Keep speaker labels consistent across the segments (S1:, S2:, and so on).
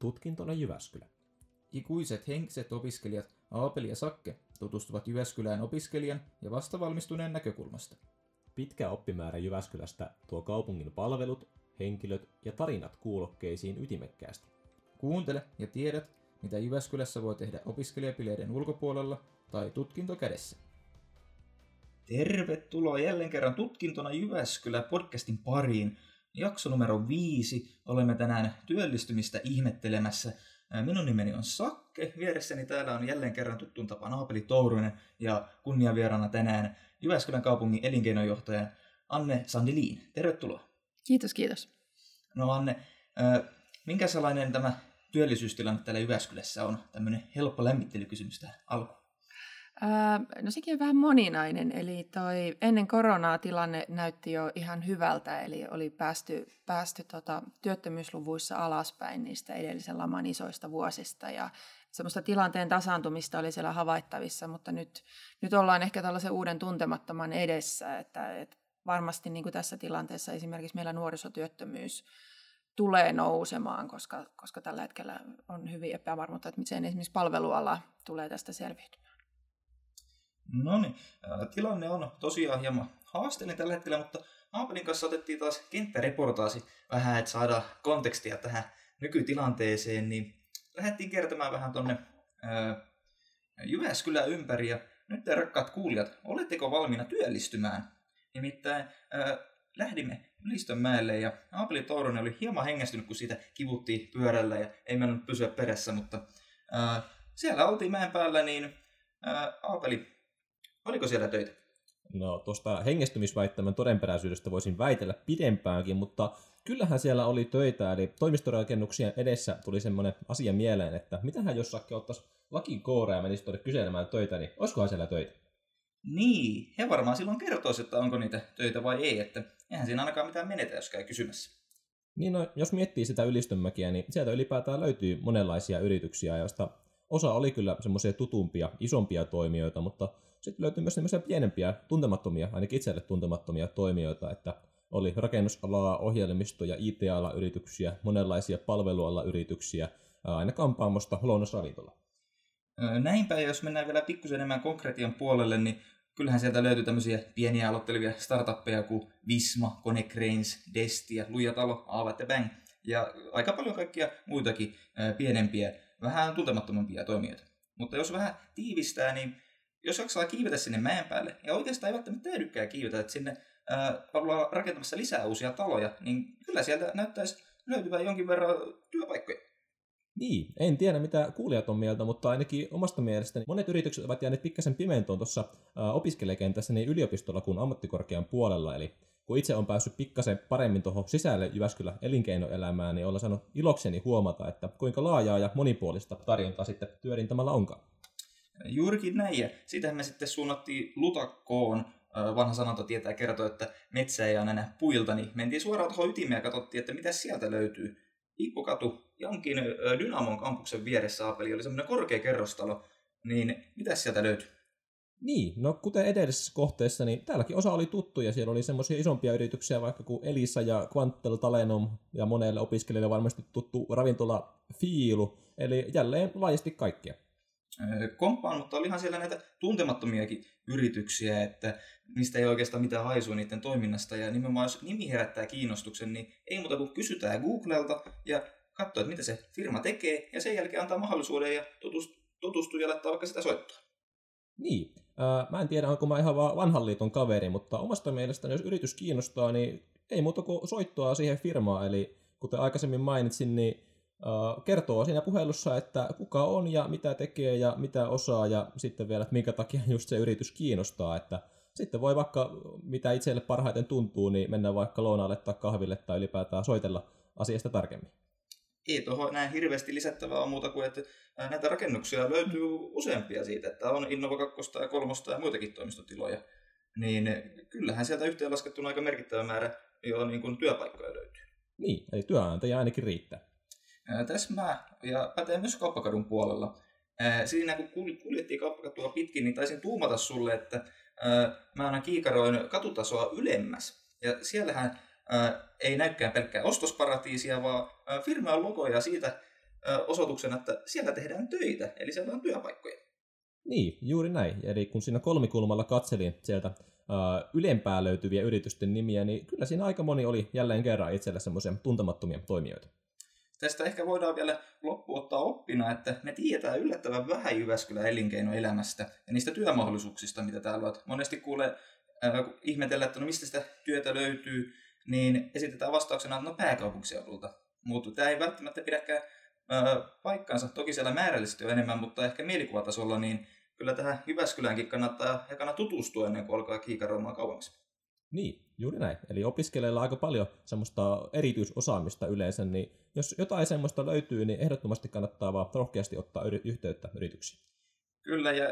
S1: tutkintona Jyväskylä.
S2: Ikuiset henkiset opiskelijat Aapeli ja Sakke tutustuvat Jyväskylään opiskelijan ja vastavalmistuneen näkökulmasta.
S1: Pitkä oppimäärä Jyväskylästä tuo kaupungin palvelut, henkilöt ja tarinat kuulokkeisiin ytimekkäästi.
S2: Kuuntele ja tiedät, mitä Jyväskylässä voi tehdä opiskelijapileiden ulkopuolella tai tutkinto kädessä. Tervetuloa jälleen kerran tutkintona Jyväskylä podcastin pariin. Jakso numero viisi. Olemme tänään työllistymistä ihmettelemässä. Minun nimeni on Sakke. Vieressäni täällä on jälleen kerran tuttuun tapaan Aapeli Tourunen ja kunniavierana tänään Jyväskylän kaupungin elinkeinojohtaja Anne Sandiliin. Tervetuloa.
S3: Kiitos, kiitos.
S2: No Anne, minkä sellainen tämä työllisyystilanne täällä Jyväskylässä on? Tämmöinen helppo lämmittelykysymys tähän alkuun.
S3: No sekin on vähän moninainen, eli toi ennen koronaa tilanne näytti jo ihan hyvältä, eli oli päästy, päästy tota, työttömyysluvuissa alaspäin niistä edellisen laman isoista vuosista, ja semmoista tilanteen tasaantumista oli siellä havaittavissa, mutta nyt, nyt ollaan ehkä tällaisen uuden tuntemattoman edessä, että, että varmasti niin kuin tässä tilanteessa esimerkiksi meillä nuorisotyöttömyys tulee nousemaan, koska, koska tällä hetkellä on hyvin epävarmuutta, että miten esimerkiksi palveluala tulee tästä selviytymään.
S2: No niin, tilanne on tosiaan hieman haasteellinen tällä hetkellä, mutta Aapelin kanssa otettiin taas kenttäreportaasi vähän, että saada kontekstia tähän nykytilanteeseen, niin lähdettiin kertomaan vähän tuonne Jyväskylän ympäri. Ja nyt te rakkaat kuulijat, oletteko valmiina työllistymään? Nimittäin äh, lähdimme Ylistönmäelle ja Aapeli Touronen oli hieman hengästynyt, kun siitä kivuttiin pyörällä ja ei mennyt pysyä perässä, mutta äh, siellä oltiin mäen päällä, niin äh, Aapeli, oliko siellä töitä?
S1: No tuosta hengästymisväittämän todenperäisyydestä voisin väitellä pidempäänkin, mutta kyllähän siellä oli töitä, eli toimistorakennuksien edessä tuli semmoinen asia mieleen, että mitähän jos Sakke ottaisi lakin koora ja menisi tuonne kyselemään töitä, niin olisikohan siellä töitä?
S2: Niin, he varmaan silloin kertoisi, että onko niitä töitä vai ei, että eihän siinä ainakaan mitään menetä, jos käy kysymässä.
S1: Niin no, jos miettii sitä ylistömäkiä, niin sieltä ylipäätään löytyy monenlaisia yrityksiä, joista osa oli kyllä semmoisia tutumpia, isompia toimijoita, mutta sitten löytyy myös semmoisia pienempiä, tuntemattomia, ainakin itselle tuntemattomia toimijoita, että oli rakennusalaa, ohjelmisto- ja IT-ala yrityksiä, monenlaisia palveluala yrityksiä, aina kampaamosta lounasravintola.
S2: Näinpä, jos mennään vielä pikkusen enemmän konkretian puolelle, niin kyllähän sieltä löytyy tämmöisiä pieniä aloittelevia startuppeja kuin Visma, Konecranes, Destia, Luijatalo, Aavat ja Bang. Ja aika paljon kaikkia muitakin pienempiä, vähän tuntemattomampia toimijoita. Mutta jos vähän tiivistää, niin jos jaksaa kiivetä sinne mäen päälle, ja oikeastaan ei välttämättä täydykään kiivetä, että sinne ollaan rakentamassa lisää uusia taloja, niin kyllä sieltä näyttäisi löytyvän jonkin verran työpaikkoja.
S1: Niin, en tiedä mitä kuulijat on mieltä, mutta ainakin omasta mielestäni monet yritykset ovat jääneet pikkasen pimentoon tuossa opiskelijakentässä niin yliopistolla kuin ammattikorkean puolella, eli kun itse on päässyt pikkasen paremmin tuohon sisälle Jyväskylä elinkeinoelämään, niin olen saanut ilokseni huomata, että kuinka laajaa ja monipuolista tarjontaa sitten työrintamalla onkaan.
S2: Juurikin näin, ja sitähän me sitten suunnattiin Lutakkoon, vanha sanonta tietää kertoa, että metsä ei aina puilta, niin mentiin suoraan tuohon ytimeen ja katsottiin, että mitä sieltä löytyy. Hippokatu jonkin Dynamon kampuksen vieressä Aapeli oli semmoinen korkea kerrostalo, niin mitä sieltä löytyy?
S1: Niin, no kuten edellisessä kohteessa, niin täälläkin osa oli tuttuja. Siellä oli semmoisia isompia yrityksiä vaikka kuin Elisa ja Quantel Talenom ja monelle opiskelijalle varmasti tuttu ravintola Fiilu. Eli jälleen laajasti kaikkia.
S2: Komppaan, mutta olihan siellä näitä tuntemattomiakin yrityksiä, että mistä ei oikeastaan mitään haisua niiden toiminnasta. Ja nimenomaan jos nimi herättää kiinnostuksen, niin ei muuta kuin kysytään Googlelta ja katsoa, että mitä se firma tekee, ja sen jälkeen antaa mahdollisuuden ja tutustua ja laittaa vaikka sitä soittaa.
S1: Niin. Mä en tiedä, onko mä ihan vaan vanhan liiton kaveri, mutta omasta mielestäni, jos yritys kiinnostaa, niin ei muuta kuin soittoa siihen firmaan. Eli kuten aikaisemmin mainitsin, niin kertoo siinä puhelussa, että kuka on ja mitä tekee ja mitä osaa ja sitten vielä, että minkä takia just se yritys kiinnostaa. Että sitten voi vaikka, mitä itselle parhaiten tuntuu, niin mennä vaikka lounaalle tai kahville tai ylipäätään soitella asiasta tarkemmin
S2: ei tuohon näin hirveästi lisättävää muuta kuin, että näitä rakennuksia löytyy useampia siitä, että on Innova 2 ja 3 ja muitakin toimistotiloja. Niin kyllähän sieltä yhteenlaskettuna aika merkittävä määrä jo niin kuin työpaikkoja löytyy.
S1: Niin, eli työnantaja ainakin riittää.
S2: Tässä mä, ja pätee myös kauppakadun puolella. Siinä kun kuljettiin kauppakatua pitkin, niin taisin tuumata sulle, että mä aina kiikaroin katutasoa ylemmäs. Ja siellähän ei näykään pelkkää ostosparatiisia, vaan firman logo ja siitä osoituksena, että siellä tehdään töitä, eli siellä on työpaikkoja.
S1: Niin, juuri näin. Eli kun siinä kolmikulmalla katselin sieltä ylempää löytyviä yritysten nimiä, niin kyllä siinä aika moni oli jälleen kerran itselle semmoisia tuntemattomia toimijoita.
S2: Tästä ehkä voidaan vielä loppu ottaa oppina, että me tiedetään yllättävän vähän Jyväskylän elinkeinoelämästä ja niistä työmahdollisuuksista, mitä täällä on. Monesti kuulee äh, ihmetellä, että no mistä sitä työtä löytyy, niin esitetään vastauksena, että no pääkaupunkiseudulta. Mutta tämä ei välttämättä pidäkään äh, paikkaansa. Toki siellä määrällisesti on enemmän, mutta ehkä mielikuvatasolla, niin kyllä tähän Jyväskyläänkin kannattaa ekana tutustua ennen kuin alkaa kiikaroimaan kauemmas.
S1: Niin, juuri näin. Eli opiskelijoilla on aika paljon semmoista erityisosaamista yleensä, niin jos jotain semmoista löytyy, niin ehdottomasti kannattaa vaan rohkeasti ottaa yhteyttä yrityksiin.
S2: Kyllä, ja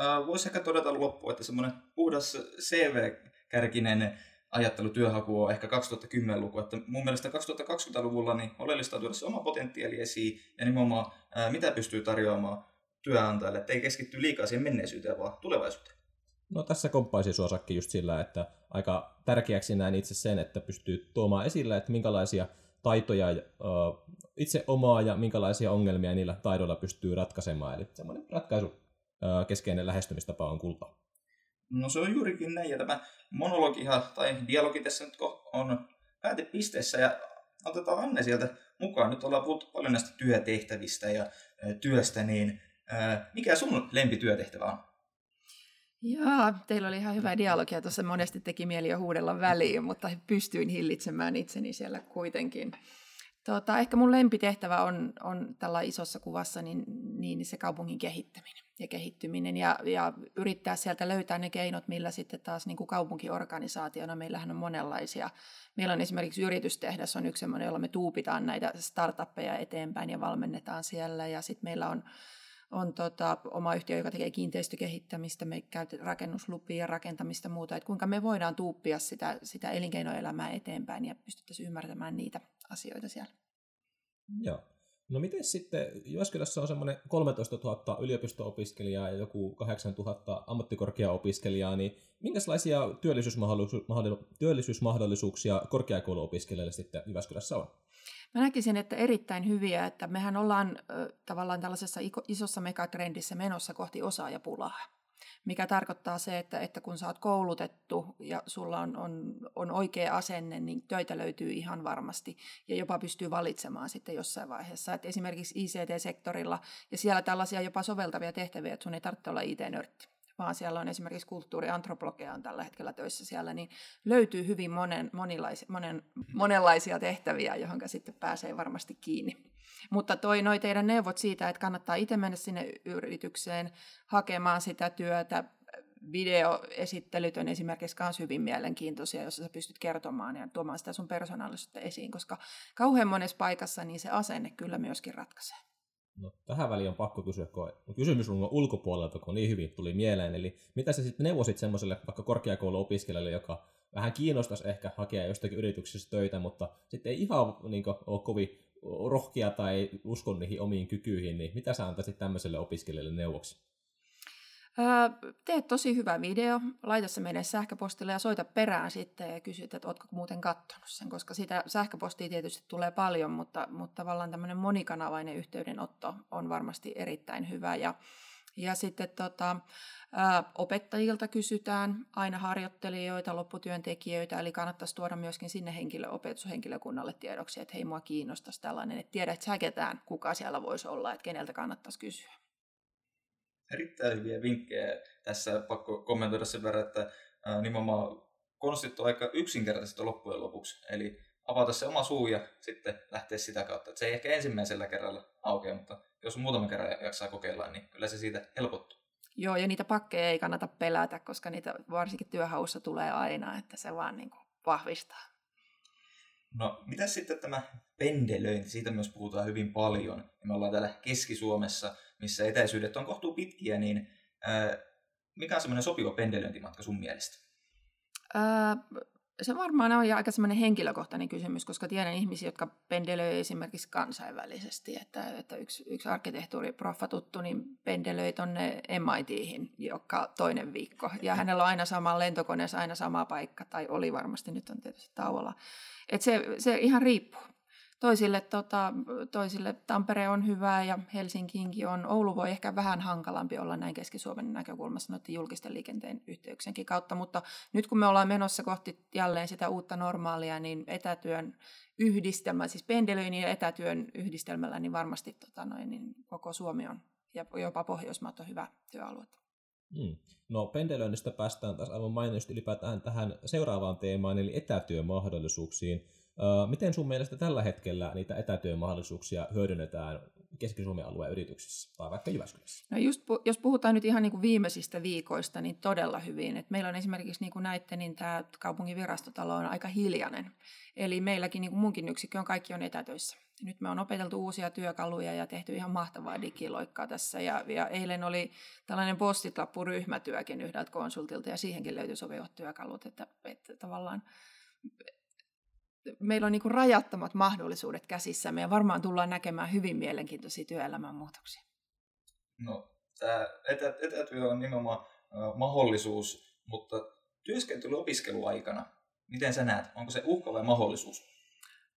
S2: äh, voisi ehkä todeta loppuun, että semmoinen puhdas CV-kärkinen ajattelu työhaku on ehkä 2010-luku. Että mun mielestä 2020-luvulla niin oleellista on tuoda se oma potentiaali esiin ja nimenomaan ää, mitä pystyy tarjoamaan työnantajalle, ettei keskitty liikaa siihen menneisyyteen, vaan tulevaisuuteen.
S1: No tässä komppaisi suosakki just sillä, että aika tärkeäksi näen itse sen, että pystyy tuomaan esille, että minkälaisia taitoja uh, itse omaa ja minkälaisia ongelmia niillä taidoilla pystyy ratkaisemaan. Eli semmoinen ratkaisu uh, keskeinen lähestymistapa on kulta.
S2: No se on juurikin näin, ja tämä monologihan tai dialogi tässä nyt on päätepisteessä, ja otetaan Anne sieltä mukaan. Nyt ollaan puhuttu paljon näistä työtehtävistä ja työstä, niin mikä sun lempityötehtävä on?
S3: Joo, teillä oli ihan hyvä dialogia. Tuossa monesti teki mieli jo huudella väliin, mutta pystyin hillitsemään itseni siellä kuitenkin. Tota, ehkä mun lempitehtävä on, on tällä isossa kuvassa niin, niin se kaupungin kehittäminen ja kehittyminen ja, ja yrittää sieltä löytää ne keinot, millä sitten taas niin kuin kaupunkiorganisaationa meillähän on monenlaisia. Meillä on esimerkiksi yritystehdas on yksi sellainen, jolla me tuupitaan näitä startuppeja eteenpäin ja valmennetaan siellä ja sitten meillä on on tota, oma yhtiö, joka tekee kiinteistökehittämistä, me käytetään rakennuslupia ja rakentamista muuta, että kuinka me voidaan tuuppia sitä, sitä elinkeinoelämää eteenpäin ja pystyttäisiin ymmärtämään niitä asioita siellä.
S1: Joo. No miten sitten, Jyväskylässä on semmoinen 13 000 yliopisto-opiskelijaa ja joku 8 000 ammattikorkeaopiskelijaa, niin minkälaisia työllisyysmahdollisuuksia, korkeakouluopiskelijoille sitten Jyväskylässä on?
S3: Mä näkisin, että erittäin hyviä, että mehän ollaan tavallaan tällaisessa isossa megatrendissä menossa kohti osaajapulaa mikä tarkoittaa se, että, että kun sä oot koulutettu ja sulla on, on, on oikea asenne, niin töitä löytyy ihan varmasti ja jopa pystyy valitsemaan sitten jossain vaiheessa. Et esimerkiksi ICT-sektorilla ja siellä tällaisia jopa soveltavia tehtäviä, että sun ei tarvitse olla IT-nörtti vaan siellä on esimerkiksi kulttuuriantropologia on tällä hetkellä töissä siellä, niin löytyy hyvin monen, monilaisia, monen, monenlaisia tehtäviä, johon sitten pääsee varmasti kiinni. Mutta toi noi teidän neuvot siitä, että kannattaa itse mennä sinne yritykseen hakemaan sitä työtä, videoesittelyt on esimerkiksi myös hyvin mielenkiintoisia, jossa sä pystyt kertomaan ja tuomaan sitä sun persoonallisuutta esiin, koska kauhean monessa paikassa niin se asenne kyllä myöskin ratkaisee.
S1: No, tähän väliin on pakko kysyä, kun kysymys on ulkopuolelta, kun niin hyvin tuli mieleen. Eli mitä sä sitten neuvosit semmoiselle vaikka korkeakouluopiskelijalle, joka vähän kiinnostaisi ehkä hakea jostakin yrityksessä töitä, mutta sitten ei ihan niin kuin, ole kovin rohkea tai usko niihin omiin kykyihin, niin mitä sä antaisit tämmöiselle opiskelijalle neuvoksi?
S3: Tee tosi hyvä video, laita se meidän sähköpostille ja soita perään sitten ja kysy, että ootko muuten katsonut sen, koska sitä sähköpostia tietysti tulee paljon, mutta, mutta tavallaan tämmöinen monikanavainen yhteydenotto on varmasti erittäin hyvä. Ja, ja sitten tota, ää, opettajilta kysytään aina harjoittelijoita, lopputyöntekijöitä, eli kannattaisi tuoda myöskin sinne henkilö, opetushenkilökunnalle tiedoksi, että hei, mua kiinnostaisi tällainen, että tiedät sä ketään, kuka siellä voisi olla, että keneltä kannattaisi kysyä
S2: erittäin hyviä vinkkejä. Tässä pakko kommentoida sen verran, että nimenomaan konstit on aika yksinkertaiset loppujen lopuksi. Eli avata se oma suu ja sitten lähteä sitä kautta. Et se ei ehkä ensimmäisellä kerralla aukea, mutta jos muutama kerran jaksaa kokeilla, niin kyllä se siitä helpottuu.
S3: Joo, ja niitä pakkeja ei kannata pelätä, koska niitä varsinkin työhaussa tulee aina, että se vaan niin kuin vahvistaa.
S2: No, mitä sitten tämä pendelöinti? Siitä myös puhutaan hyvin paljon. Me ollaan täällä Keski-Suomessa missä etäisyydet on kohtuu pitkiä, niin ää, mikä on semmoinen sopiva pendelöintimatka sun mielestä?
S3: Ää, se varmaan on aika semmoinen henkilökohtainen kysymys, koska tiedän ihmisiä, jotka pendelöi esimerkiksi kansainvälisesti. Että, että yksi, yksi arkkitehtuuriproffa tuttu niin pendelöi tuonne MITihin joka toinen viikko. Ja hänellä on aina sama lentokoneessa, aina sama paikka, tai oli varmasti, nyt on tietysti tauolla. Että se, se ihan riippuu. Toisille, tota, toisille Tampere on hyvä ja Helsinkiinkin on. Oulu voi ehkä vähän hankalampi olla näin Keski-Suomen näkökulmassa noiden julkisten liikenteen yhteyksienkin kautta, mutta nyt kun me ollaan menossa kohti jälleen sitä uutta normaalia, niin etätyön yhdistelmä, siis pendelöinnin ja etätyön yhdistelmällä, niin varmasti tota noin, niin koko Suomi on ja jopa Pohjoismaat on hyvä työalue.
S1: Hmm. No pendelöinnistä päästään taas aivan mainiosti ylipäätään tähän seuraavaan teemaan, eli etätyömahdollisuuksiin. Miten sun mielestä tällä hetkellä niitä etätyömahdollisuuksia hyödynnetään Keski-Suomen alueen yrityksissä tai vaikka Jyväskylässä?
S3: No just, jos puhutaan nyt ihan niin kuin viimeisistä viikoista, niin todella hyvin. Et meillä on esimerkiksi, niin kuin näitte, niin tämä kaupungin virastotalo on aika hiljainen. Eli meilläkin, niin kuin munkin yksikkö on, kaikki on etätöissä. Nyt me on opeteltu uusia työkaluja ja tehty ihan mahtavaa digiloikkaa tässä. Ja, ja eilen oli tällainen postitlappu-ryhmätyökin yhdeltä konsultilta ja siihenkin löytyi sopivat työkalut. Että, että tavallaan meillä on niin kuin rajattomat mahdollisuudet käsissämme ja varmaan tullaan näkemään hyvin mielenkiintoisia työelämän muutoksia.
S2: No, tämä etä, etätyö on nimenomaan mahdollisuus, mutta työskentely opiskeluaikana, miten sä näet, onko se uhka vai mahdollisuus?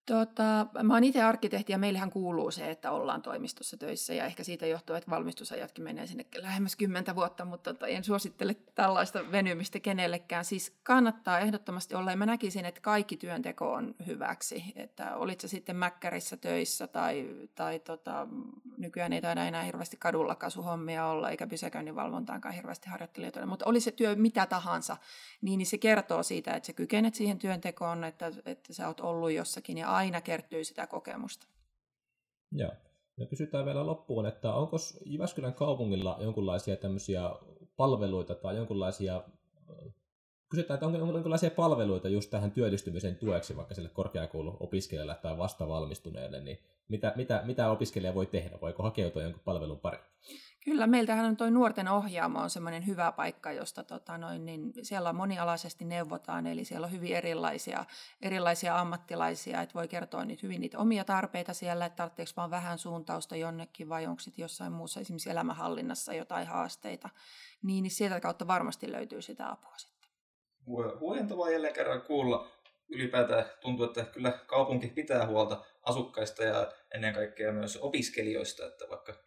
S3: Tota, mä oon itse arkkitehti ja meillähän kuuluu se, että ollaan toimistossa töissä ja ehkä siitä johtuu, että valmistusajatkin menee sinne lähemmäs kymmentä vuotta, mutta tota, en suosittele tällaista venymistä kenellekään. Siis kannattaa ehdottomasti olla. Ja mä näkisin, että kaikki työnteko on hyväksi, että olit se sitten mäkkärissä töissä tai, tai tota, nykyään ei taida enää hirveästi kadulla kasuhommia olla eikä pysäköinninvalvontaankaan hirveästi harjoittelijoita, mutta oli se työ mitä tahansa, niin, niin se kertoo siitä, että sä kykenet siihen työntekoon, että, että sä oot ollut jossakin ja aina kertyy sitä kokemusta.
S1: Joo. Me kysytään vielä loppuun, että onko Jyväskylän kaupungilla jonkinlaisia tämmöisiä palveluita tai jonkinlaisia kysytään, että onko jonkinlaisia palveluita just tähän työllistymisen tueksi vaikka sille korkeakouluopiskelijalle tai vastavalmistuneelle, niin mitä, mitä, mitä opiskelija voi tehdä? Voiko hakeutua jonkun palvelun pari?
S3: Kyllä, meiltähän on tuo nuorten ohjaamo on semmoinen hyvä paikka, josta tota noin, niin siellä monialaisesti neuvotaan, eli siellä on hyvin erilaisia, erilaisia ammattilaisia, että voi kertoa niitä hyvin niitä omia tarpeita siellä, että tarvitseeko vaan vähän suuntausta jonnekin vai onko sitten jossain muussa, esimerkiksi elämänhallinnassa jotain haasteita, niin, niin sieltä kautta varmasti löytyy sitä apua sitten.
S2: Huojentavaa jälleen kerran kuulla. Ylipäätään tuntuu, että kyllä kaupunki pitää huolta asukkaista ja ennen kaikkea myös opiskelijoista, että vaikka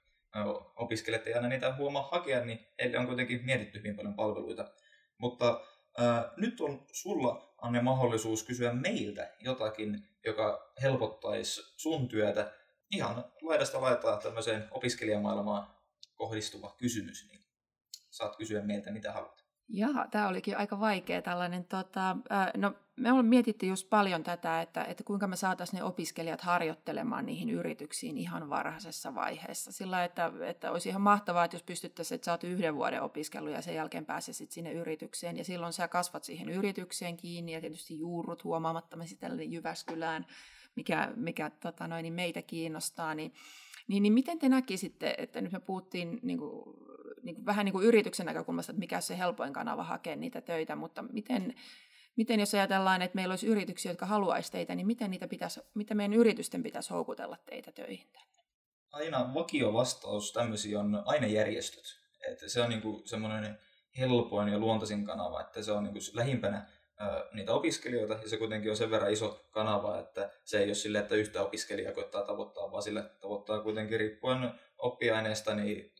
S2: opiskelijat ei aina niitä huomaa hakea, niin heille on kuitenkin mietitty hyvin paljon palveluita. Mutta ää, nyt on sulla, Anne, mahdollisuus kysyä meiltä jotakin, joka helpottaisi sun työtä ihan laidasta laitaa tämmöiseen opiskelijamaailmaan kohdistuva kysymys, niin saat kysyä meiltä mitä haluat.
S3: Jaha, tämä olikin aika vaikea tällainen. Tota, no, me ollaan mietitty just paljon tätä, että, että kuinka me saataisiin ne opiskelijat harjoittelemaan niihin yrityksiin ihan varhaisessa vaiheessa. Sillä, että, että olisi ihan mahtavaa, että jos pystyttäisiin, että oot yhden vuoden opiskelu ja sen jälkeen pääsisit sinne yritykseen. Ja silloin sä kasvat siihen yritykseen kiinni ja tietysti juurrut huomaamatta me Jyväskylään, mikä, mikä tota noin, niin meitä kiinnostaa. Niin, niin, niin miten te näkisitte, että nyt me puhuttiin niin kuin, niin kuin, vähän niin kuin yrityksen näkökulmasta, että mikä on se helpoin kanava hakea niitä töitä, mutta miten, miten jos ajatellaan, että meillä olisi yrityksiä, jotka haluaisi teitä, niin miten, niitä pitäisi, miten meidän yritysten pitäisi houkutella teitä töihin tänne?
S2: Aina vakio vastaus tämmöisiä on aina järjestöt. Että se on niin semmoinen helpoin ja luontaisin kanava, että se on niin lähimpänä niitä opiskelijoita, ja se kuitenkin on sen verran iso kanava, että se ei ole sille, että yhtä opiskelijaa koittaa tavoittaa, vaan sille tavoittaa kuitenkin riippuen oppiaineesta niin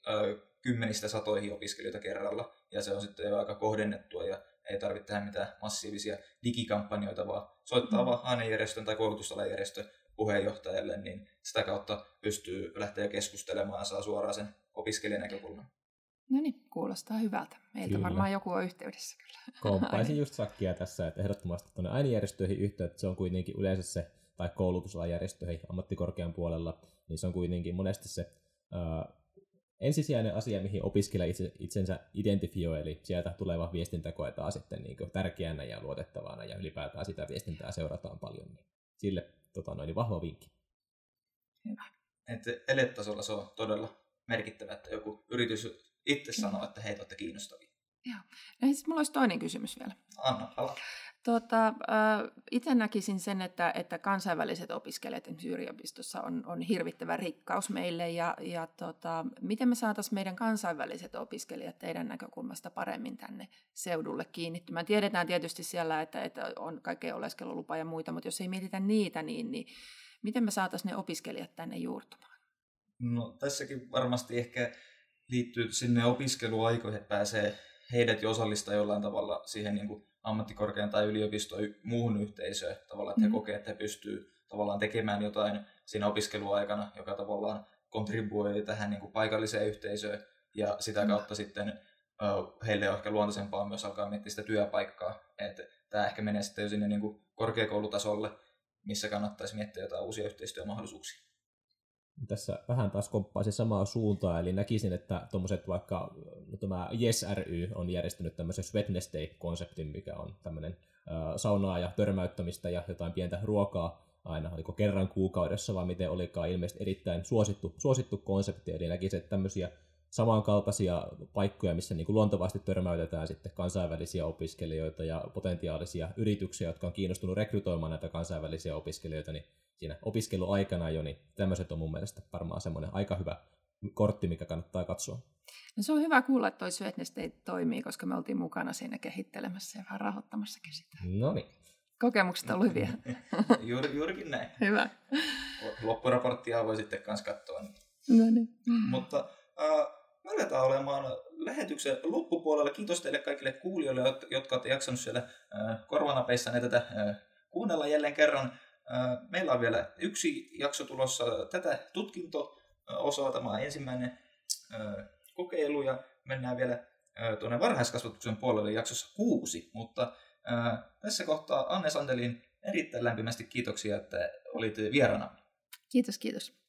S2: kymmenistä satoihin opiskelijoita kerralla, ja se on sitten jo aika kohdennettua, ja ei tarvitse tehdä mitään massiivisia digikampanjoita, vaan soittaa mm. vaan ainejärjestön tai koulutusalajärjestön puheenjohtajalle, niin sitä kautta pystyy lähteä keskustelemaan ja saa suoraan sen opiskelijan näkökulman.
S3: No niin, kuulostaa hyvältä. Meiltä kyllä. varmaan joku on yhteydessä kyllä.
S1: Komppaisin just sakkia tässä, että ehdottomasti tuonne ainejärjestöihin yhteyttä, se on kuitenkin yleensä se, tai koulutusalajärjestöihin ammattikorkean puolella, niin se on kuitenkin monesti se uh, ensisijainen asia, mihin opiskelija itse, itsensä identifioi, eli sieltä tuleva viestintä koetaan sitten niin tärkeänä ja luotettavana, ja ylipäätään sitä viestintää seurataan paljon, niin sille tota noin, niin vahva vinkki.
S3: Hyvä.
S2: Että eletasolla se on todella merkittävä, että joku yritys itse sanoo, että heitä olette kiinnostavia.
S3: Joo. No, siis mulla olisi toinen kysymys vielä.
S2: Anna, ala.
S3: Tota, itse näkisin sen, että, että kansainväliset opiskelijat yliopistossa on, on hirvittävä rikkaus meille ja, ja tota, miten me saataisiin meidän kansainväliset opiskelijat teidän näkökulmasta paremmin tänne seudulle kiinnittymään. Tiedetään tietysti siellä, että, että on kaikkea oleskelulupa ja muita, mutta jos ei mietitä niitä, niin, niin Miten me saataisiin ne opiskelijat tänne juurtumaan?
S2: No tässäkin varmasti ehkä liittyy sinne opiskeluaikoihin, että pääsee heidät jo osallistaa jollain tavalla siihen niin kuin ammattikorkean tai yliopiston muuhun yhteisöön, tavallaan, että he mm. kokee, että he pystyy tavallaan tekemään jotain siinä opiskeluaikana, joka tavallaan kontribuoi tähän niin kuin paikalliseen yhteisöön, ja sitä mm. kautta sitten heille on ehkä luontaisempaa myös alkaa miettiä sitä työpaikkaa, että tämä ehkä menee sitten jo sinne niin kuin korkeakoulutasolle, missä kannattaisi miettiä jotain uusia yhteistyömahdollisuuksia.
S1: Tässä vähän taas komppaisi samaa suuntaa, eli näkisin, että tuommoiset vaikka no tämä Yes ry on järjestänyt tämmöisen Sweetness Day-konseptin, mikä on tämmöinen äh, saunaa ja törmäyttämistä ja jotain pientä ruokaa aina, oliko kerran kuukaudessa vai miten olikaan ilmeisesti erittäin suosittu, suosittu konsepti, eli näkisin, että tämmöisiä samankaltaisia paikkoja, missä niin kuin luontevasti törmäytetään sitten kansainvälisiä opiskelijoita ja potentiaalisia yrityksiä, jotka on kiinnostunut rekrytoimaan näitä kansainvälisiä opiskelijoita, niin siinä opiskeluaikana jo, niin tämmöiset on mun mielestä varmaan semmoinen aika hyvä kortti, mikä kannattaa katsoa.
S3: No se on hyvä kuulla, että toi Sweetness toimii, koska me oltiin mukana siinä kehittelemässä ja vähän rahoittamassakin sitä.
S1: No niin.
S3: Kokemukset on hyviä.
S2: Juuri, juurikin näin.
S3: Hyvä.
S2: Loppuraporttia voi sitten myös katsoa.
S3: No niin.
S2: Mutta äh, me aletaan olemaan lähetyksen loppupuolella. Kiitos teille kaikille kuulijoille, jotka olette jaksanut siellä äh, korvanapeissanne tätä äh, kuunnella jälleen kerran. Äh, meillä on vielä yksi jakso tulossa tätä tutkinto-osaa, tämä on ensimmäinen äh, kokeilu ja mennään vielä äh, tuonne varhaiskasvatuksen puolelle jaksossa kuusi, mutta tässä kohtaa Anne Sandelin erittäin lämpimästi kiitoksia, että olit vieraana.
S3: Kiitos, kiitos.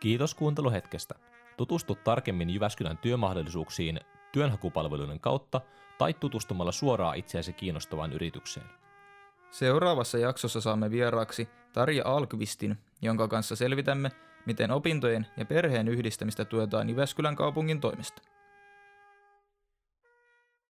S1: Kiitos kuunteluhetkestä. Tutustu tarkemmin Jyväskylän työmahdollisuuksiin työnhakupalveluiden kautta tai tutustumalla suoraan itseäsi kiinnostavaan yritykseen.
S2: Seuraavassa jaksossa saamme vieraaksi Tarja Alkvistin, jonka kanssa selvitämme, miten opintojen ja perheen yhdistämistä tuetaan Jyväskylän kaupungin toimesta.